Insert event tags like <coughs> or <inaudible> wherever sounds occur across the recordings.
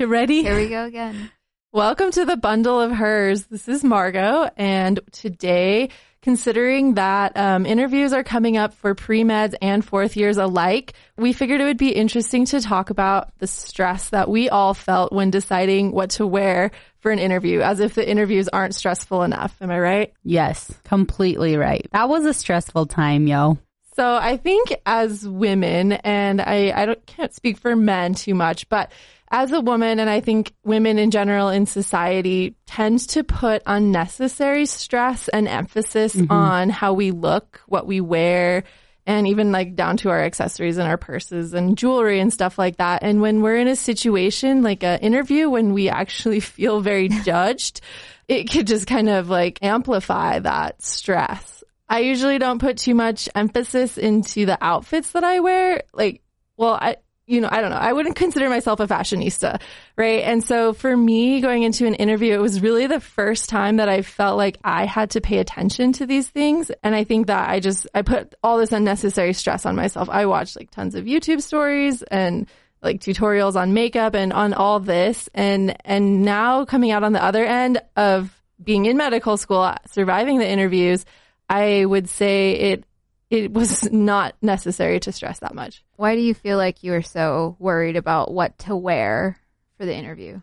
You ready? Here we go again. Welcome to the bundle of hers. This is Margot, and today, considering that um, interviews are coming up for pre meds and fourth years alike, we figured it would be interesting to talk about the stress that we all felt when deciding what to wear for an interview, as if the interviews aren't stressful enough. Am I right? Yes, completely right. That was a stressful time, yo. So I think as women, and I, I don't, can't speak for men too much, but as a woman, and I think women in general in society tend to put unnecessary stress and emphasis mm-hmm. on how we look, what we wear, and even like down to our accessories and our purses and jewelry and stuff like that. And when we're in a situation like an interview when we actually <laughs> feel very <laughs> judged, it could just kind of like amplify that stress. I usually don't put too much emphasis into the outfits that I wear. Like, well, I, you know, I don't know. I wouldn't consider myself a fashionista, right? And so for me going into an interview, it was really the first time that I felt like I had to pay attention to these things. And I think that I just, I put all this unnecessary stress on myself. I watched like tons of YouTube stories and like tutorials on makeup and on all this. And, and now coming out on the other end of being in medical school, surviving the interviews, I would say it it was <laughs> not necessary to stress that much. Why do you feel like you were so worried about what to wear for the interview?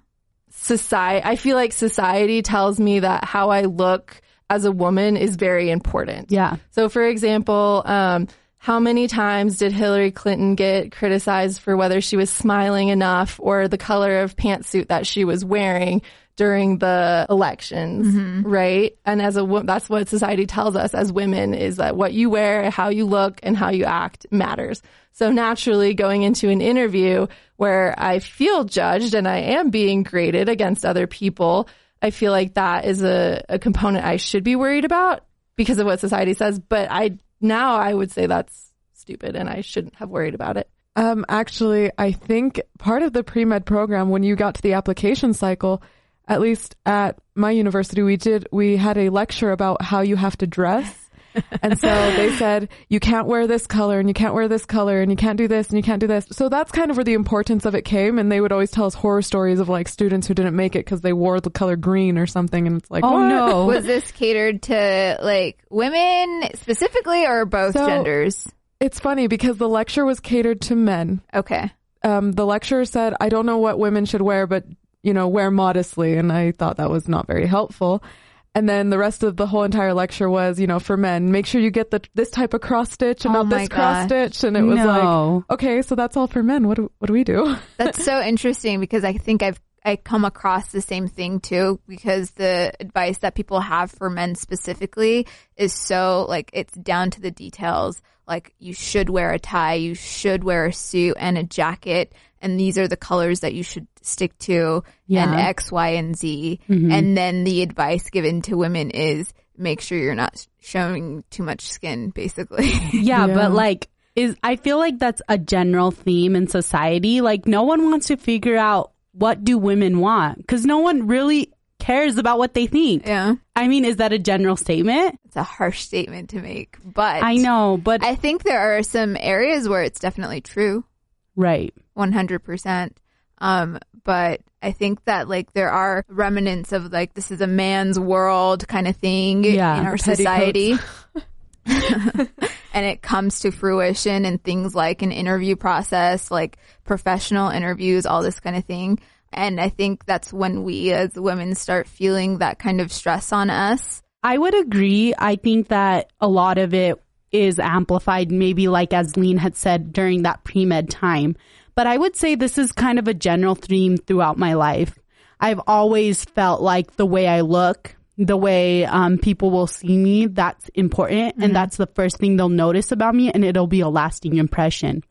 Society, I feel like society tells me that how I look as a woman is very important. Yeah. So, for example, um, how many times did Hillary Clinton get criticized for whether she was smiling enough or the color of pantsuit that she was wearing? During the elections, mm-hmm. right? And as a woman, that's what society tells us as women is that what you wear, how you look, and how you act matters. So naturally, going into an interview where I feel judged and I am being graded against other people, I feel like that is a, a component I should be worried about because of what society says. But I now I would say that's stupid and I shouldn't have worried about it. Um, actually, I think part of the pre med program, when you got to the application cycle, at least at my university, we did, we had a lecture about how you have to dress. <laughs> and so they said, you can't wear this color and you can't wear this color and you can't do this and you can't do this. So that's kind of where the importance of it came. And they would always tell us horror stories of like students who didn't make it because they wore the color green or something. And it's like, oh what? no. <laughs> Was this catered to like women specifically or both so, genders? It's funny because the lecture was catered to men. Okay. Um, the lecturer said, I don't know what women should wear, but you know, wear modestly. And I thought that was not very helpful. And then the rest of the whole entire lecture was, you know, for men, make sure you get the this type of cross stitch and oh not this gosh. cross stitch. And it was no. like, okay, so that's all for men. What do, what do we do? That's so <laughs> interesting because I think I've I come across the same thing too because the advice that people have for men specifically is so like it's down to the details. Like you should wear a tie, you should wear a suit and a jacket and these are the colors that you should stick to yeah. and X, Y, and Z. Mm-hmm. And then the advice given to women is make sure you're not showing too much skin, basically. yeah, <laughs> yeah, but like, is I feel like that's a general theme in society. Like, no one wants to figure out what do women want because no one really cares about what they think. Yeah. I mean, is that a general statement? It's a harsh statement to make, but I know, but I think there are some areas where it's definitely true. Right. 100%. Um, but I think that like there are remnants of like this is a man's world kind of thing yeah, in our society. <laughs> <laughs> and it comes to fruition in things like an interview process, like professional interviews, all this kind of thing. And I think that's when we as women start feeling that kind of stress on us. I would agree. I think that a lot of it is amplified, maybe like as Lean had said during that pre med time. But I would say this is kind of a general theme throughout my life. I've always felt like the way I look, the way um, people will see me, that's important. Mm-hmm. And that's the first thing they'll notice about me and it'll be a lasting impression.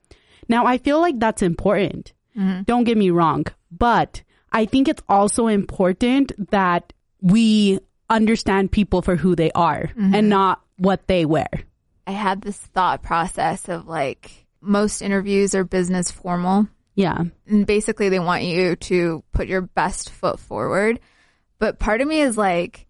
Now, I feel like that's important. Mm-hmm. Don't get me wrong. But I think it's also important that we understand people for who they are mm-hmm. and not what they wear. I had this thought process of like, most interviews are business formal. Yeah. And basically they want you to put your best foot forward. But part of me is like,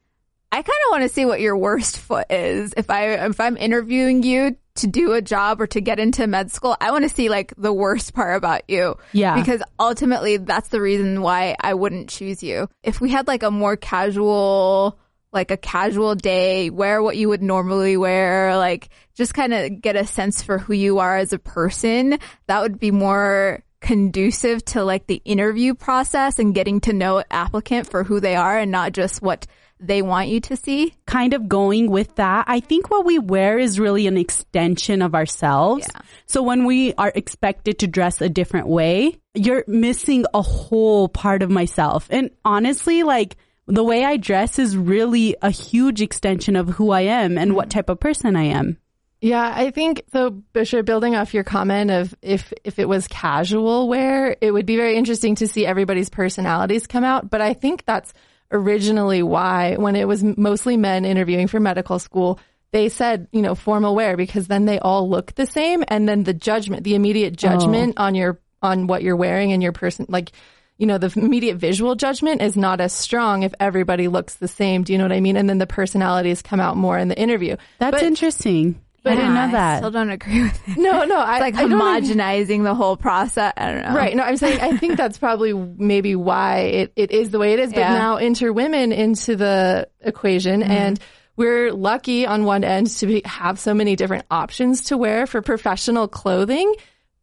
I kind of want to see what your worst foot is. If I if I'm interviewing you to do a job or to get into med school, I want to see like the worst part about you. Yeah. Because ultimately that's the reason why I wouldn't choose you. If we had like a more casual like a casual day, wear what you would normally wear, like just kind of get a sense for who you are as a person, that would be more conducive to like the interview process and getting to know applicant for who they are and not just what they want you to see. kind of going with that, I think what we wear is really an extension of ourselves. Yeah. So when we are expected to dress a different way, you're missing a whole part of myself. And honestly, like the way I dress is really a huge extension of who I am and what mm. type of person I am. Yeah, I think so. Bushra, building off your comment of if if it was casual wear, it would be very interesting to see everybody's personalities come out. But I think that's originally why, when it was mostly men interviewing for medical school, they said you know formal wear because then they all look the same, and then the judgment, the immediate oh. judgment on your on what you're wearing and your person, like you know, the immediate visual judgment is not as strong if everybody looks the same. Do you know what I mean? And then the personalities come out more in the interview. That's But- interesting. I didn't know I that. still don't agree with it. No, no, I It's like I homogenizing the whole process. I don't know. Right. No, I'm saying I think <laughs> that's probably maybe why it, it is the way it is. But Yeah. now enter women into the equation mm-hmm. and we're lucky on one end to be, have so many different options to wear for professional clothing.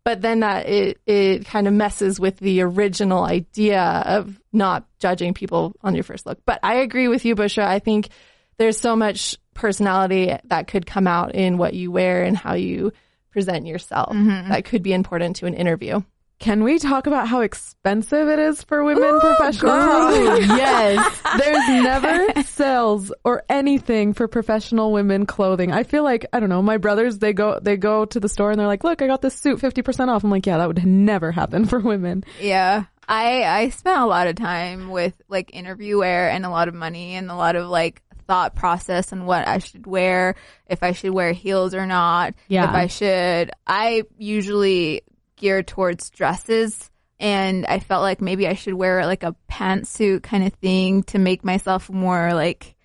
But then that it, it kind of messes with the original idea of not judging people on your first look. But I agree with you, Bushra. I think there's so much personality that could come out in what you wear and how you present yourself mm-hmm, mm-hmm. that could be important to an interview. Can we talk about how expensive it is for women professionals? <laughs> Oh, yes. There's never <laughs> sales or anything for professional women clothing. I feel like I don't know. My brothers they go they go to the store and they're like, "Look, I got this suit 50% off." I'm like, "Yeah, that would never happen <laughs> for women." Yeah. I I spent a lot of time with like interview wear and a lot of money and a lot of like thought process on what I should wear, if I should wear heels or not, Yeah. if I should. I usually gear towards dresses and I felt like maybe I should wear like a pantsuit kind of thing to make myself more like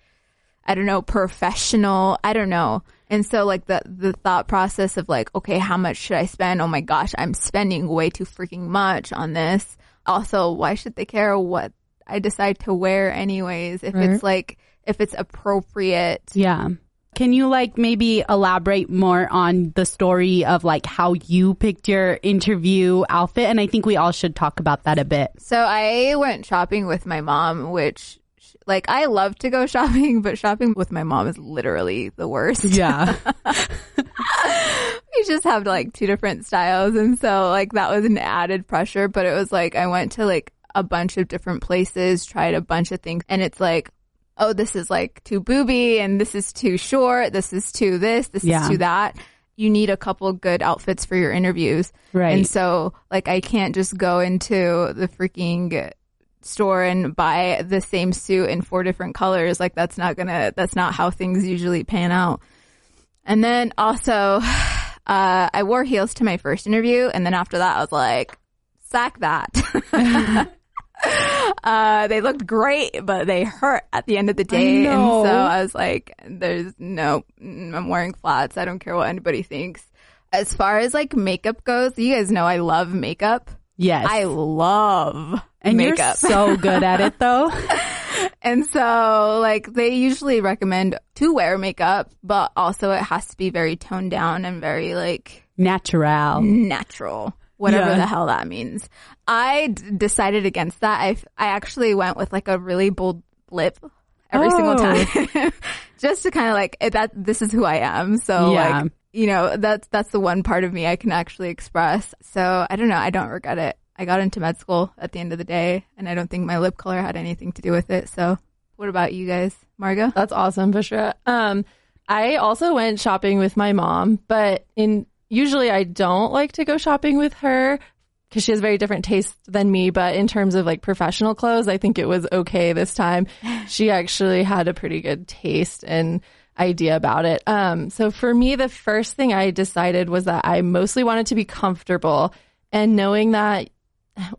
I don't know, professional. I don't know. And so like the the thought process of like, okay, how much should I spend? Oh my gosh, I'm spending way too freaking much on this. Also, why should they care what I decide to wear anyways if Right. it's like if it's appropriate? Yeah. Can you like maybe elaborate more on the story of like how you picked your interview outfit? And I think we all should talk about that a bit. So I went shopping with my mom, which like I love to go <laughs> shopping, but shopping with my mom is literally the worst. Yeah. <laughs> <laughs> we just have like two different styles and so like that was an added pressure but it was like i went to like a bunch of different places tried a bunch of things and it's like oh this is like too booby and this is too short this is too this this Yeah. is too that you need a couple good outfits for your interviews Right. and so like i can't just go into the freaking store and buy the same suit in four different colors like that's not gonna that's not how things usually pan out and then also, <sighs> uh, I wore heels to my first interview, and then after that, I was like, sack that. <laughs> <laughs> uh, they looked great, but they hurt at the end of the day. And so I was like, there's no, mm, I'm wearing flats. I don't care what anybody thinks. As far as like makeup goes, you guys know I love makeup. yes. I love and makeup. you're so good at it though. <laughs> And so, like, they usually recommend to wear makeup, but also it has to be very toned down and very, like, Natural. natural, whatever Yeah. the hell that means. I d- decided against that. I, I actually went with, like, a really bold lip every single Oh. time. <laughs> Just to kind of, like, it, that, this is who I am. So, Yeah. like, you know, that's, that's the one part of me I can actually express. So, I don't know. I don't regret it. I got into med school at the end of the day, and I don't think my lip color had anything to do with it. So, what about you guys, Margot? That's awesome, Bushra. Um, I also went shopping with my mom, but in usually I don't like to go shopping with her because she has very different taste than me. But in terms of like professional clothes, I think it was okay this time. <laughs> She actually had a pretty good taste and idea about it. Um, so for me, the first thing I decided was that I mostly wanted to be comfortable and knowing that,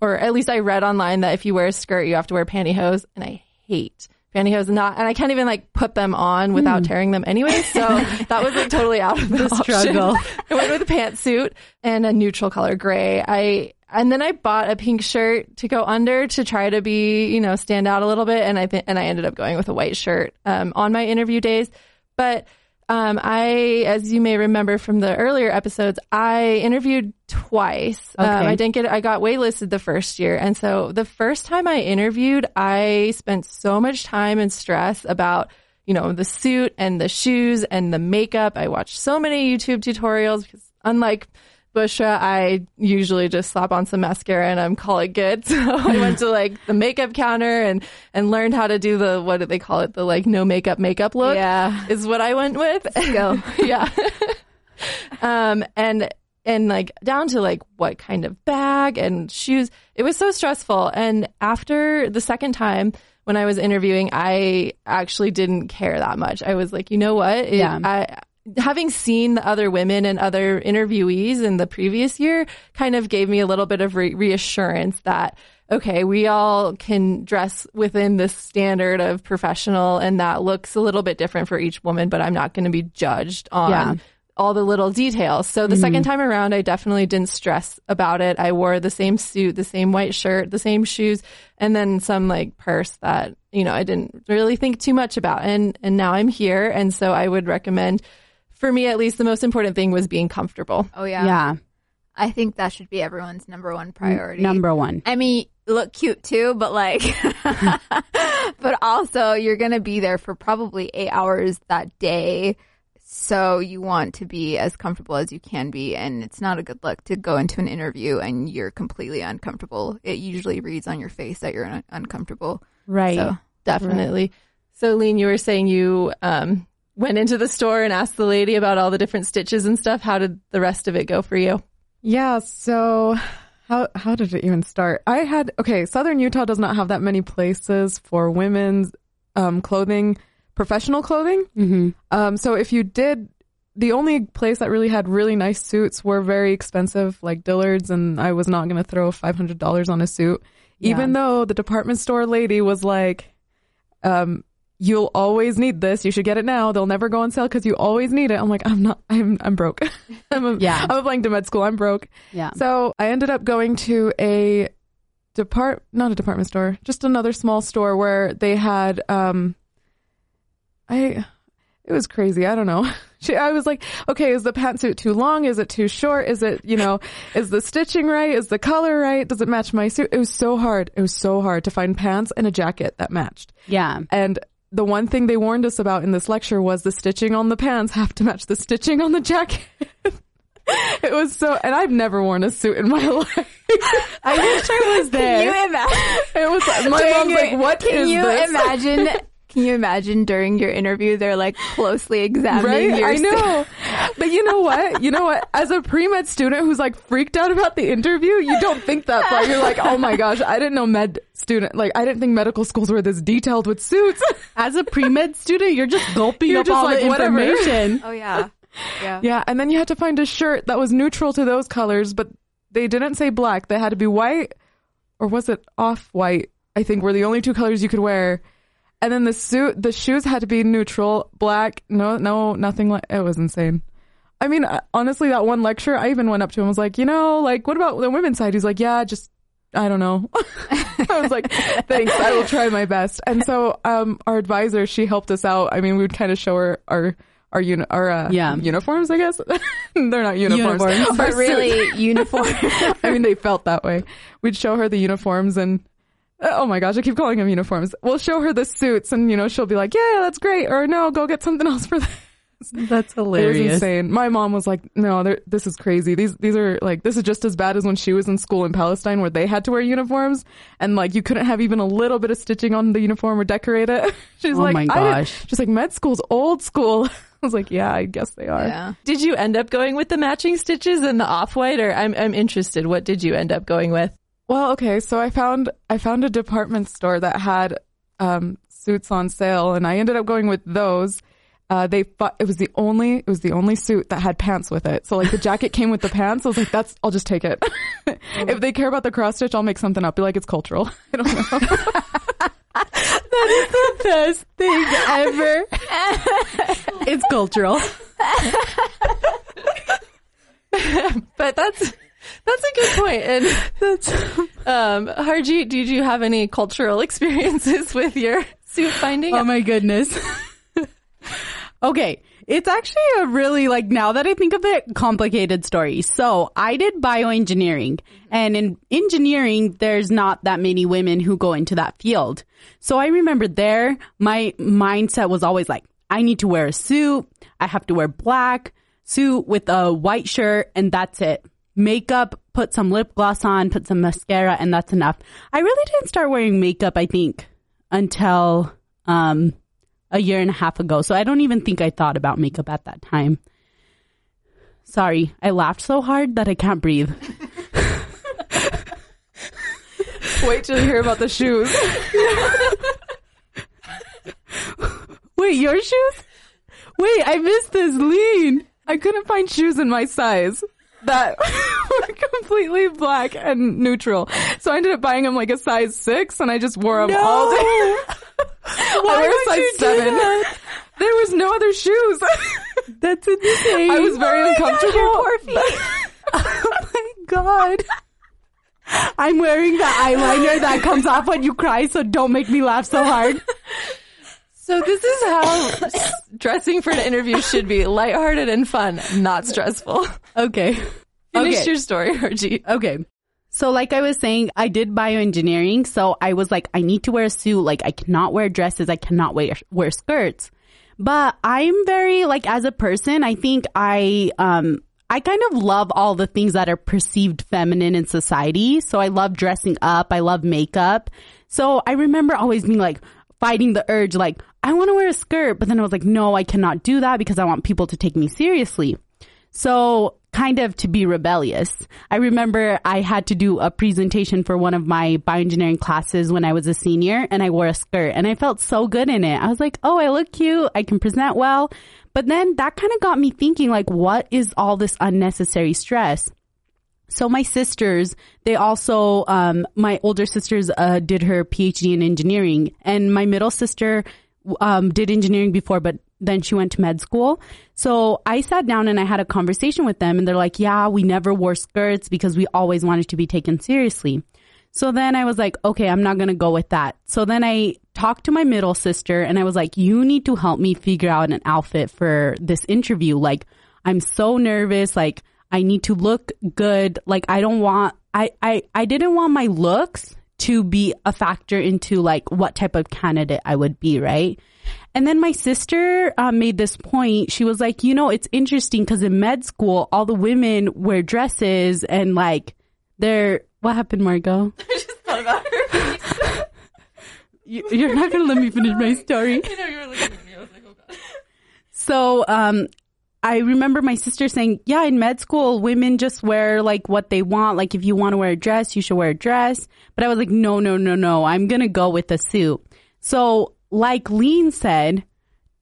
or at least I read online that if you wear a skirt, you have to wear pantyhose. And I hate pantyhose and not, and I can't even like put them on without tearing them anyway. So <laughs> that was like totally out of the, struggle. I went with a pantsuit and a neutral color gray. I and then I bought a pink shirt to go under to try to be, you know, stand out a little bit. And I think, and I ended up going with a white shirt um, on my interview days. But um, I, as you may remember from the earlier episodes, I interviewed twice. Um, Okay. I didn't get, I got waitlisted the first year. And so the first time I interviewed, I spent so much time and stress about, you know, the suit and the shoes and the makeup. I watched so many YouTube tutorials because unlike Bushra, I usually just slap on some mascara and I'm call it good. <laughs> So I went to like the makeup counter and, and learned how to do the, what do they call it? The like no makeup makeup look Yeah. is what I went with. Go. <laughs> yeah. um, and, and like down to like what kind of bag and shoes. It was so stressful. And after the second time when I was interviewing, I actually didn't care that much. I was like, you know what? It- Yeah. I, having seen the other women and other interviewees in the previous year kind of gave me a little bit of re- reassurance that okay we all can dress within this standard of professional and that looks a little bit different for each woman but i'm not going to be judged on Yeah. all the little details. So the mm-hmm. second time around i definitely didn't stress about it. I wore the same suit the same white shirt the same shoes and then some like purse that you know i didn't really think too much about. And and now i'm here and so i would recommend for me at least the most important thing was being comfortable Oh yeah. Yeah. I think that should be everyone's number one priority. Number one. I mean, look cute too, but like, <laughs> but also you're going to be there for probably eight hours that day. So you want to be as comfortable as you can be. And it's not a good look to go into an interview and you're completely uncomfortable. It usually reads on your face that you're un- uncomfortable. Right. So definitely so lean you were saying you um went into the store and asked the lady about all the different stitches and stuff how did the rest of it go for you Yeah, so how how did it even start? I had okay, Southern Utah does not have that many places for women's um, clothing, professional clothing. hmm Um, so if you did, the only place that really had really nice suits were very expensive, like Dillard's, and I was not going to throw five hundred dollars on a suit, even though the department store lady was like, um. You'll always need this. You should get it now. They'll never go on sale because you always need it. I'm like, I'm not. I'm. I'm broke. <laughs> I'm a, Yeah. I'm applying to med school. I'm broke. Yeah. So I ended up going to a depart not a department store, just another small store where they had um I it was crazy. I don't know. <laughs> She, I was like, okay, is the pantsuit too long? Is it too short? Is it, you know, is the stitching right? Is the color right? Does it match my suit? It was so hard. It was so hard to find pants and a jacket that matched. Yeah. And the one thing they warned us about in this lecture was the stitching on the pants have to match the stitching on the jacket. <laughs> it was so, and I've never worn a suit in my <laughs> life. I wish I was there. Can you imagine? It was my During mom's your- like, "What can is you this?" imagine? Can you imagine during your interview they're like closely examining Right? your I know. but you know what? You know what? As a pre-med student who's like freaked out about the interview, you don't think that far. You're like, oh my gosh, I didn't know med student, like I didn't think medical schools were this detailed with suits. <laughs> As a pre-med student, you're just gulping You're up just all like, the whatever. information. <laughs> Oh yeah. Yeah. yeah. And then you had to find a shirt that was neutral to those colors, but they didn't say black. They had to be white or was it off white? I think were the only two colors you could wear. And then the suit, the shoes had to be neutral, black. No, no, nothing like, it was insane. I mean, uh, honestly, that one lecture, I even went up to him and was like, you know, like, what about the women's side? He's like, yeah, just, I don't know. <laughs> I was like, thanks, I will try my best. And so, um, our advisor, she helped us out. I mean, we would kind of show her our, our uni- our, uh, Yeah. uniforms, I guess. <laughs> They're not uniforms. Uniforms. <laughs> But really, uniform. I mean, they felt that way. We'd show her the uniforms and, Uh, oh my gosh, I keep calling them uniforms. We'll show her the suits and, you know, she'll be like, yeah, that's great. Or no, go get something <laughs> else for that. That's It was hilarious. insane. My mom was like, no, this is crazy. These, these are like, this is just as bad as when she was in school in Palestine where they had to wear uniforms and like you couldn't have even a little bit of stitching on the uniform or decorate it. <laughs> She's Oh like, my I didn't- gosh. She's like, med school's old school. <laughs> I was like, yeah, I guess they are. yeah. did you end up going with the matching stitches and the off-white or i'm, I'm interested what did you end up going with Well, okay, so I found I found a department store that had um, suits on sale, and I ended up going with those. Uh, they fu- it was the only it was the only suit that had pants with it. So like the jacket came with the pants. I was like, that's I'll just take it. <laughs> if they care about the cross stitch, I'll make something up. Be like it's cultural. <laughs> I don't know. <laughs> That is the best thing ever. it's cultural. but that's that's a good point. And <laughs> that's <laughs> um Harji, did you have any cultural <laughs> experiences with your suit finding? Oh my goodness. okay. It's actually a really like now that I think of it, complicated story. So I did bioengineering and in engineering, there's not that many women who go into that field. So I remember there, my mindset was always like, I need to wear a suit. I have to wear black suit with a white shirt and that's it. Makeup, put some lip gloss on, put some mascara and that's enough. I really didn't start wearing makeup, I think, until, um, a year and a half ago. So I don't even think I thought about makeup at that time. Sorry, I laughed so hard that I can't breathe. <laughs> Wait till you hear about the shoes. <laughs> Wait, your shoes? Wait, I missed this lean. I couldn't find shoes in my size that <laughs> were completely black and neutral. So I ended up buying them like a size six and I just wore them all day. <laughs> I wear a size seven. There was no other shoes. <laughs> That's insane. I was very oh uncomfortable. Poor feet. oh my god. I'm wearing the eyeliner that comes off when you cry, so don't make me laugh so hard. So this is how <coughs> dressing for an interview should be: lighthearted and fun, not stressful. <laughs> Okay. Finish Okay. your story, Harji. Okay. So like I was saying, I did bioengineering. So I was like, I need to wear a suit. Like I cannot wear dresses. I cannot wear, wear skirts. But I'm very like as a person, I think I, um, I kind of love all the things that are perceived feminine in society. So I love dressing up. I love makeup. So I remember always being like fighting the urge, like, I want to wear a skirt. But then I was like, no, I cannot do that because I want people to take me seriously. So kind of to be rebellious. I remember I had to do a presentation for one of my bioengineering classes when I was a senior and I wore a skirt and I felt so good in it. I was like, oh, I look cute. I can present well. But then that kind of got me thinking like, what is all this unnecessary stress? So my sisters, they also, um, my older sisters, uh, did her PhD in engineering and my middle sister, um, did engineering before, but then she went to med school. So I sat down and I had a conversation with them and they're like, yeah, we never wore skirts because we always wanted to be taken seriously. So then I was like, okay, I'm not going to go with that. So then I talked to my middle sister and I was like, you need to help me figure out an outfit for this interview. Like, I'm so nervous. Like, I need to look good. Like, I don't want, I, I, I didn't want my looks to be a factor into like what type of candidate I would be, right? And then my sister uh, made this point. She was like, you know, it's interesting because in med school, all the women wear dresses and like they're, what happened, Margot? <laughs> I just thought about her. <laughs> You, you're not going to let me finish my story. <laughs> I know you were looking at me. I was like, oh god. So, um, I remember my sister saying, yeah, in med school, women just wear like what they want. Like if you want to wear a dress, you should wear a dress. But I was like, no, no, no, no. I'm going to go with a suit. So like Lean said,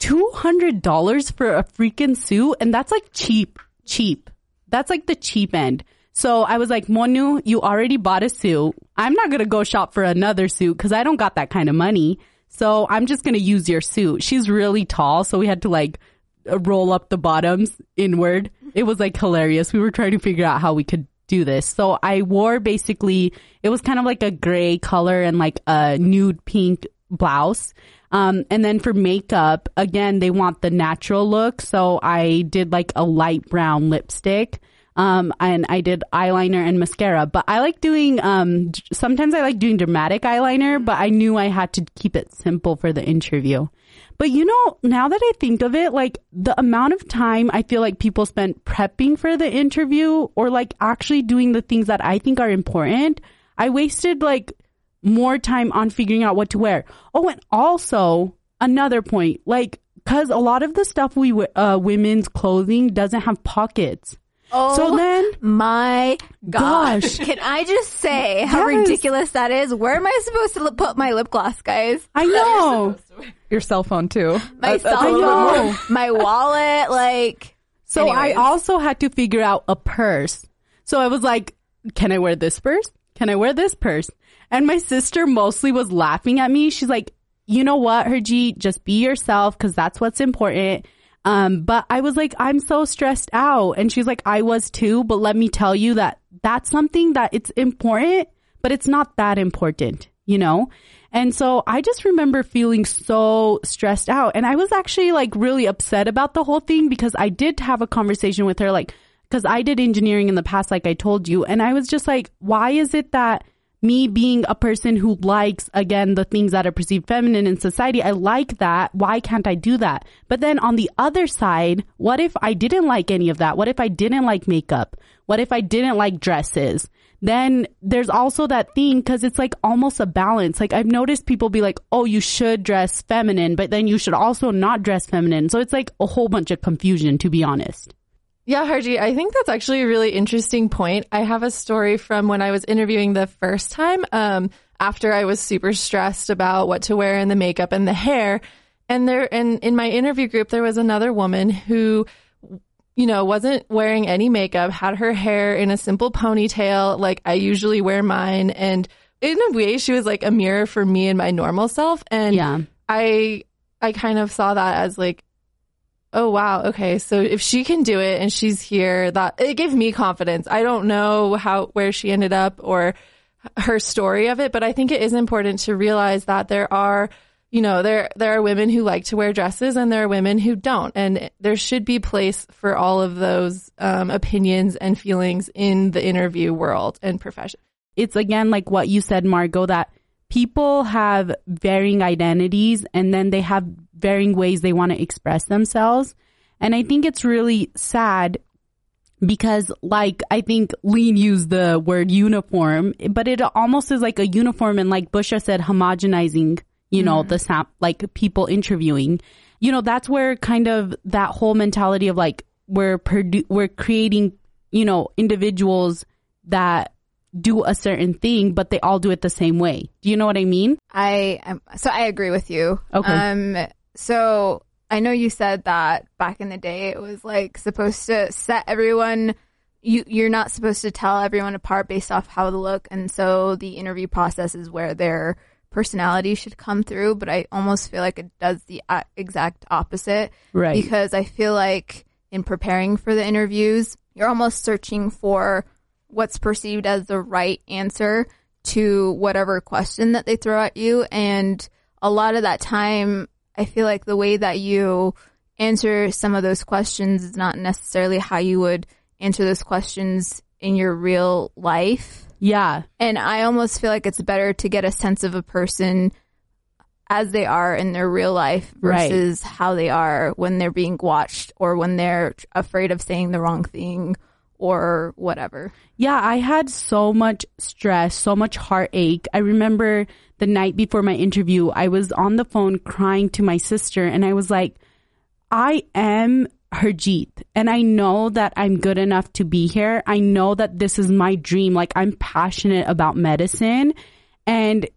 $200 for a freaking suit. And that's like cheap, cheap. That's like the cheap end. So I was like, Monu, you already bought a suit. I'm not going to go shop for another suit because I don't got that kind of money. So I'm just going to use your suit. She's really tall. So we had to like roll up the bottoms inward. It was like hilarious. We were trying to figure out how we could do this. So I wore basically, it was kind of like a gray color and like a nude pink blouse. Um, and then for makeup, again, they want the natural look. So I did like a light brown lipstick. Um, and I did eyeliner and mascara, but I like doing, um, sometimes I like doing dramatic eyeliner, but I knew I had to keep it simple for the interview. But you know, now that I think of it, like the amount of time I feel like people spent prepping for the interview or like actually doing the things that I think are important, I wasted like more time on figuring out what to wear. Oh, and also another point, like, cause a lot of the stuff we, uh, women's clothing doesn't have pockets. Oh So then, my gosh. Gosh. Can I just say how Yes. ridiculous that is? Where am I supposed to put my lip gloss, guys? I know. Your cell phone too. <laughs> My That- cell phone, my wallet, like. So I also had to figure out a purse. So I was like, can I wear this purse? Can I wear this purse? And my sister mostly was laughing at me. She's like, you know what, Harji, just be yourself because that's what's important. Um, but I was like, I'm so stressed out. And she's like, I was too, but let me tell you that that's something that it's important, but it's not that important, you know? And so I just remember feeling so stressed out. And I was actually like really upset about the whole thing because I did have a conversation with her, like, because I did engineering in the past, like I told you. And I was just like, why is it that me being a person who likes, again, the things that are perceived feminine in society, I like that. Why can't I do that? But then on the other side, what if I didn't like any of that? What if I didn't like makeup? What if I didn't like dresses? Then there's also that thing because it's like almost a balance. Like I've noticed people be like, oh, you should dress feminine, but then you should also not dress feminine. So it's like a whole bunch of confusion, to be honest. Yeah, Harji, I think that's actually a really interesting point. I have a story from when I was interviewing the first time, um, after I was super stressed about what to wear and the makeup and the hair. And there, and in my interview group, there was another woman who, you know, wasn't wearing any makeup, had her hair in a simple ponytail, like I usually wear mine. And in a way, she was like a mirror for me and my normal self. And Yeah. I, I kind of saw that as like, oh wow, okay, so if she can do it and she's here, that it gave me confidence. I don't know how where she ended up or her story of it, but I think it is important to realize that there are, you know, there there are women who like to wear dresses and there are women who don't, and there should be place for all of those um, opinions and feelings in the interview world and profession. it's again like what you said, Margot, that people have varying identities and then they have varying ways they want to express themselves. And I think it's really sad because like I think Lean used the word uniform, but it almost is like a uniform and like Bushra said, homogenizing, you know, the sam like people interviewing. You know, that's where kind of that whole mentality of like we're produ- we're creating, you know, individuals that do a certain thing, but they all do it the same way. Do you know what I mean? I um, so I agree with you. Okay. Um. So I know you said that back in the day it was like supposed to set everyone. You you're not supposed to tell everyone apart based off how they look, and so the interview process is where their personality should come through. But I almost feel like it does the uh, exact opposite. Right. Because I feel like in preparing for the interviews, you're almost searching for what's perceived as the right answer to whatever question that they throw at you. And a lot of that time, I feel like the way that you answer some of those questions is not necessarily how you would answer those questions in your real life. Yeah. And I almost feel like it's better to get a sense of a person as they are in their real life Right. versus how they are when they're being watched or when they're afraid of saying the wrong thing or whatever. Yeah, I had so much stress, so much heartache. I remember the night before my interview, I was on the phone crying to my sister and I was like, I am Harjeet and I know that I'm good enough to be here. I know that this is my dream. Like I'm passionate about medicine and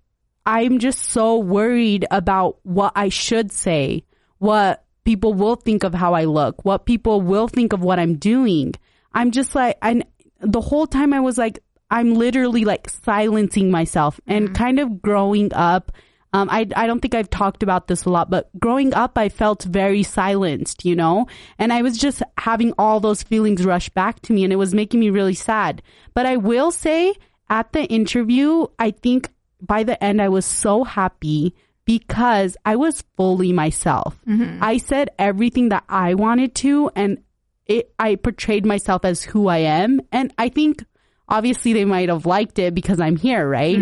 I'm just so worried about what I should say, what people will think of how I look, what people will think of what I'm doing. I'm just like, and the whole time I was like, I'm literally like silencing myself and mm-hmm. kind of growing up. Um, I, I don't think I've talked about this a lot, but growing up, I felt very silenced, you know, and I was just having all those feelings rush back to me and it was making me really sad. But I will say at the interview, I think by the end, I was so happy because I was fully myself. I said everything that I wanted to and it, I portrayed myself as who I am. And I think obviously they might have liked it because I'm here, right?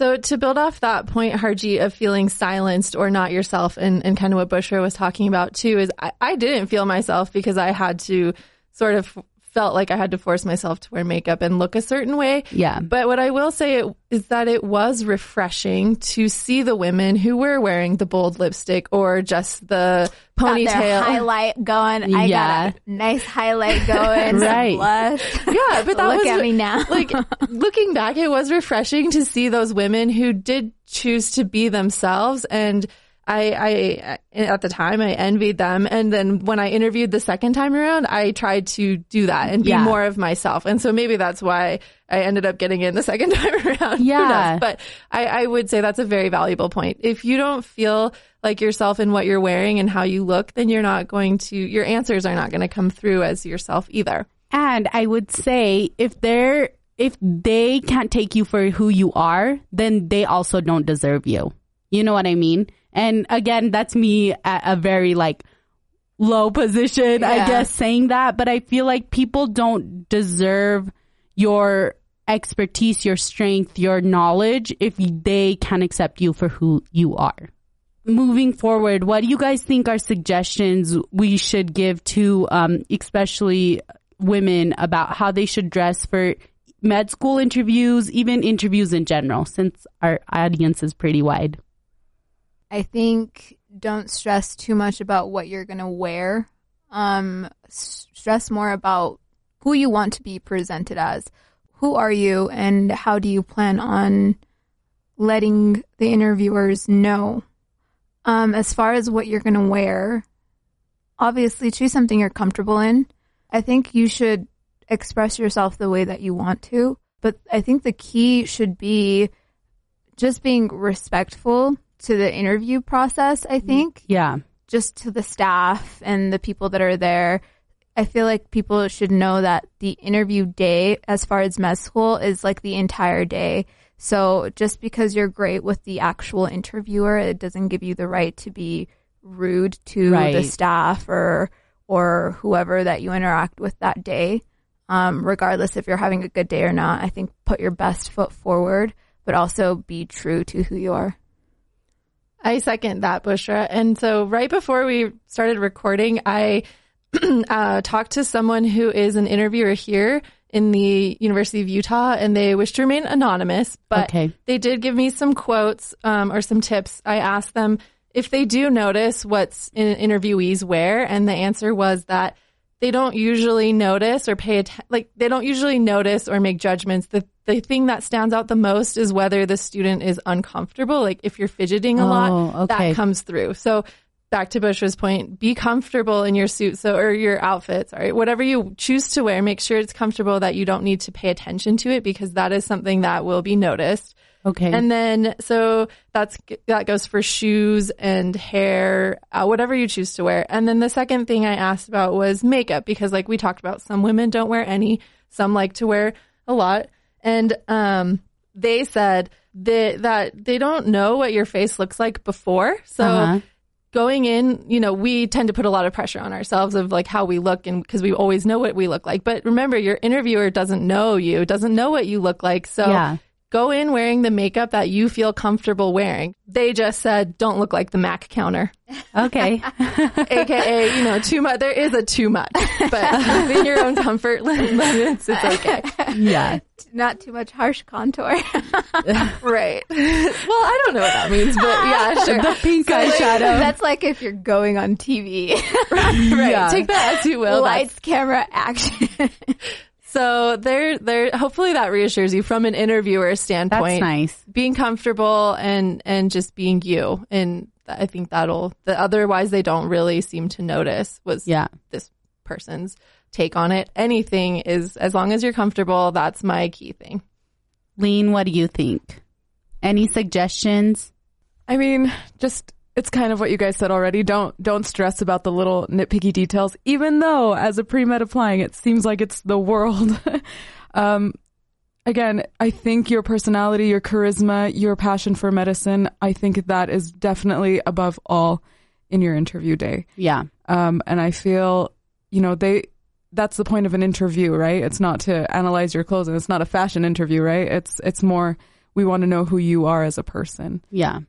So to build off that point, Harji, of feeling silenced or not yourself and, and kind of what Bushra was talking about too, is I, I didn't feel myself because I had to sort of felt like I had to force myself to wear makeup and look a certain way. Yeah. But what I will say is that it was refreshing to see the women who were wearing the bold lipstick or just the ponytail. highlight going. I Yeah. got a nice highlight <laughs> going. Right. blush. Yeah, but that Look was at me now. <laughs> like looking back, it was refreshing to see those women who did choose to be themselves. And I, I, at the time, I envied them. And then when I interviewed the second time around, I tried to do that and be Yeah. more of myself. And so maybe that's why I ended up getting in the <laughs> second time <laughs> around. Yeah. But I, I would say that's a very valuable point. If you don't feel like yourself in what you're wearing and how you look, then you're not going to, your answers are not going to come through as yourself either. And I would say if they're if they can't take you for who you are, then they also don't deserve you. You know what I mean? And again, that's me at a very like low position, I guess saying that, but I feel like people don't deserve your expertise, your strength, your knowledge if they can accept you for who you are. Moving forward, what do you guys think are suggestions we should give to, um, especially women about how they should dress for med school interviews, even interviews in general, since our audience is pretty wide? I think don't stress too much about what you're going to wear. Um, stress more about who you want to be presented as. Who are you and how do you plan on letting the interviewers know? Um, as far as what you're going to wear, obviously choose something you're comfortable in. I think you should express yourself the way that you want to, but I think the key should be just being respectful to the interview process, I think, Yeah. just to the staff and the people that are there. I feel like people should know that the interview day, as far as med school, is like the entire day. So just because you're great with the actual interviewer, it doesn't give you the right to be rude to the staff or or whoever that you interact with that day. Um, regardless if you're having a good day or not, I think put your best foot forward, but also be true to who you are. I second that, Bushra. And so right before we started recording, I <clears throat> uh, talked to someone who is an interviewer here in the University of Utah, and they wish to remain anonymous, but Okay. they did give me some quotes um, or some tips. I asked them if they do notice what's in interviewees wear, and the answer was that they don't usually notice or pay atten- like they don't usually notice or make judgments. The the thing that stands out the most is whether the student is uncomfortable. Like if you're fidgeting a Oh, lot, okay. that comes through. So back to Bushra's point, be comfortable in your suit, so or your outfit, sorry, whatever you choose to wear. Make sure it's comfortable that you don't need to pay attention to it because that is something that will be noticed. Okay. And then, so that's, that goes for shoes and hair, uh, whatever you choose to wear. And then the second thing I asked about was makeup because like we talked about, some women don't wear any, some like to wear a lot. And, um, they said that, that they don't know what your face looks like before. So Uh-huh. going in, you know, we tend to put a lot of pressure on ourselves of like how we look and because we always know what we look like. But remember, your interviewer doesn't know you, doesn't know what you look like. So Yeah. Go in wearing the makeup that you feel comfortable wearing. They just said, don't look like the Mac counter, okay. <laughs> aka, you know, too much. There is a too much, but <laughs> within your own comfort <laughs> limits, it's okay. yeah. Not too much harsh contour. Right. well, I don't know what that means, but yeah, sure. The pink eyeshadow. That's like if you're going on TV. right. Yeah. Take that as you will. That's- Lights, camera, action. So there, there. Hopefully that reassures you from an interviewer standpoint. That's nice. Being comfortable and and just being you, and I think that'll. The, otherwise, they don't really seem to notice. Was Yeah. this person's take on it? Anything is as long as you're comfortable. That's my key thing. Lean, what do you think? Any suggestions? I mean, just it's kind of what you guys said already. Don't don't stress about the little nitpicky details, even though as a pre med applying, it seems like it's the world. <laughs> um, again, I think your personality, your charisma, your passion for medicine, I think that is definitely above all in your interview day. Yeah. Um, and I feel, you know, they that's the point of an interview, right? It's not to analyze your clothes, and it's not a fashion interview, right? It's it's more we want to know who you are as a person. Yeah.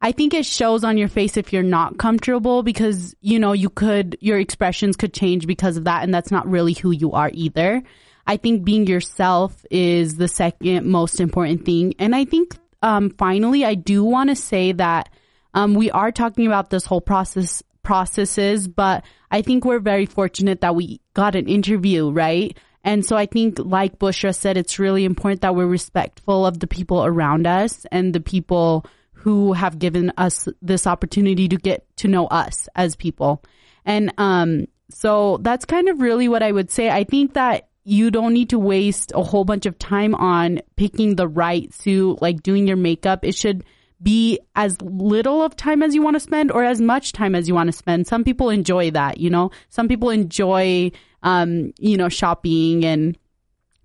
I think it shows on your face if you're not comfortable because, you know, you could, your expressions could change because of that. And that's not really who you are either. I think being yourself is the second most important thing. And I think, um, finally, I do want to say that, um, we are talking about this whole process, processes, but I think we're very fortunate that we got an interview, right? And so I think, like Bushra said, it's really important that we're respectful of the people around us and the people who have given us this opportunity to get to know us as people. And um, so that's kind of really what I would say. I think that you don't need to waste a whole bunch of time on picking the right suit, like doing your makeup. It should be as little of time as you want to spend or as much time as you want to spend. Some people enjoy that, you know, some people enjoy, um, you know, shopping and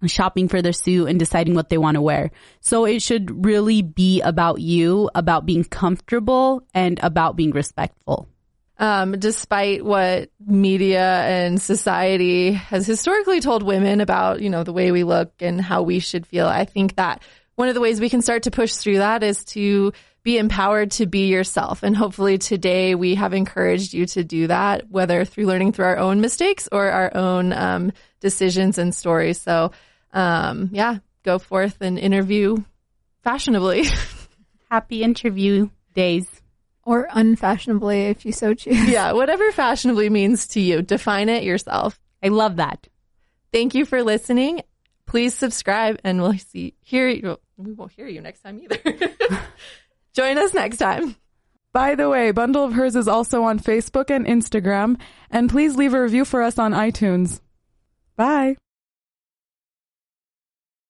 shopping for their suit and deciding what they want to wear. So it should really be about you, about being comfortable and about being respectful. Um, despite what media and society has historically told women about, you know, the way we look and how we should feel, I think that one of the ways we can start to push through that is to be empowered to be yourself. And hopefully today we have encouraged you to do that, whether through learning through our own mistakes or our own um, decisions and stories. So, um, yeah, go forth and interview fashionably. <laughs> Happy interview days. Or unfashionably, if you so choose. yeah, whatever fashionably means to you, define it yourself. I love that. Thank you for listening. Please subscribe and we'll see, hear you. We won't hear you next time either. <laughs> Join us next time. By the way, Bundle of Hers is also on Facebook and Instagram, and please leave a review for us on iTunes. Bye.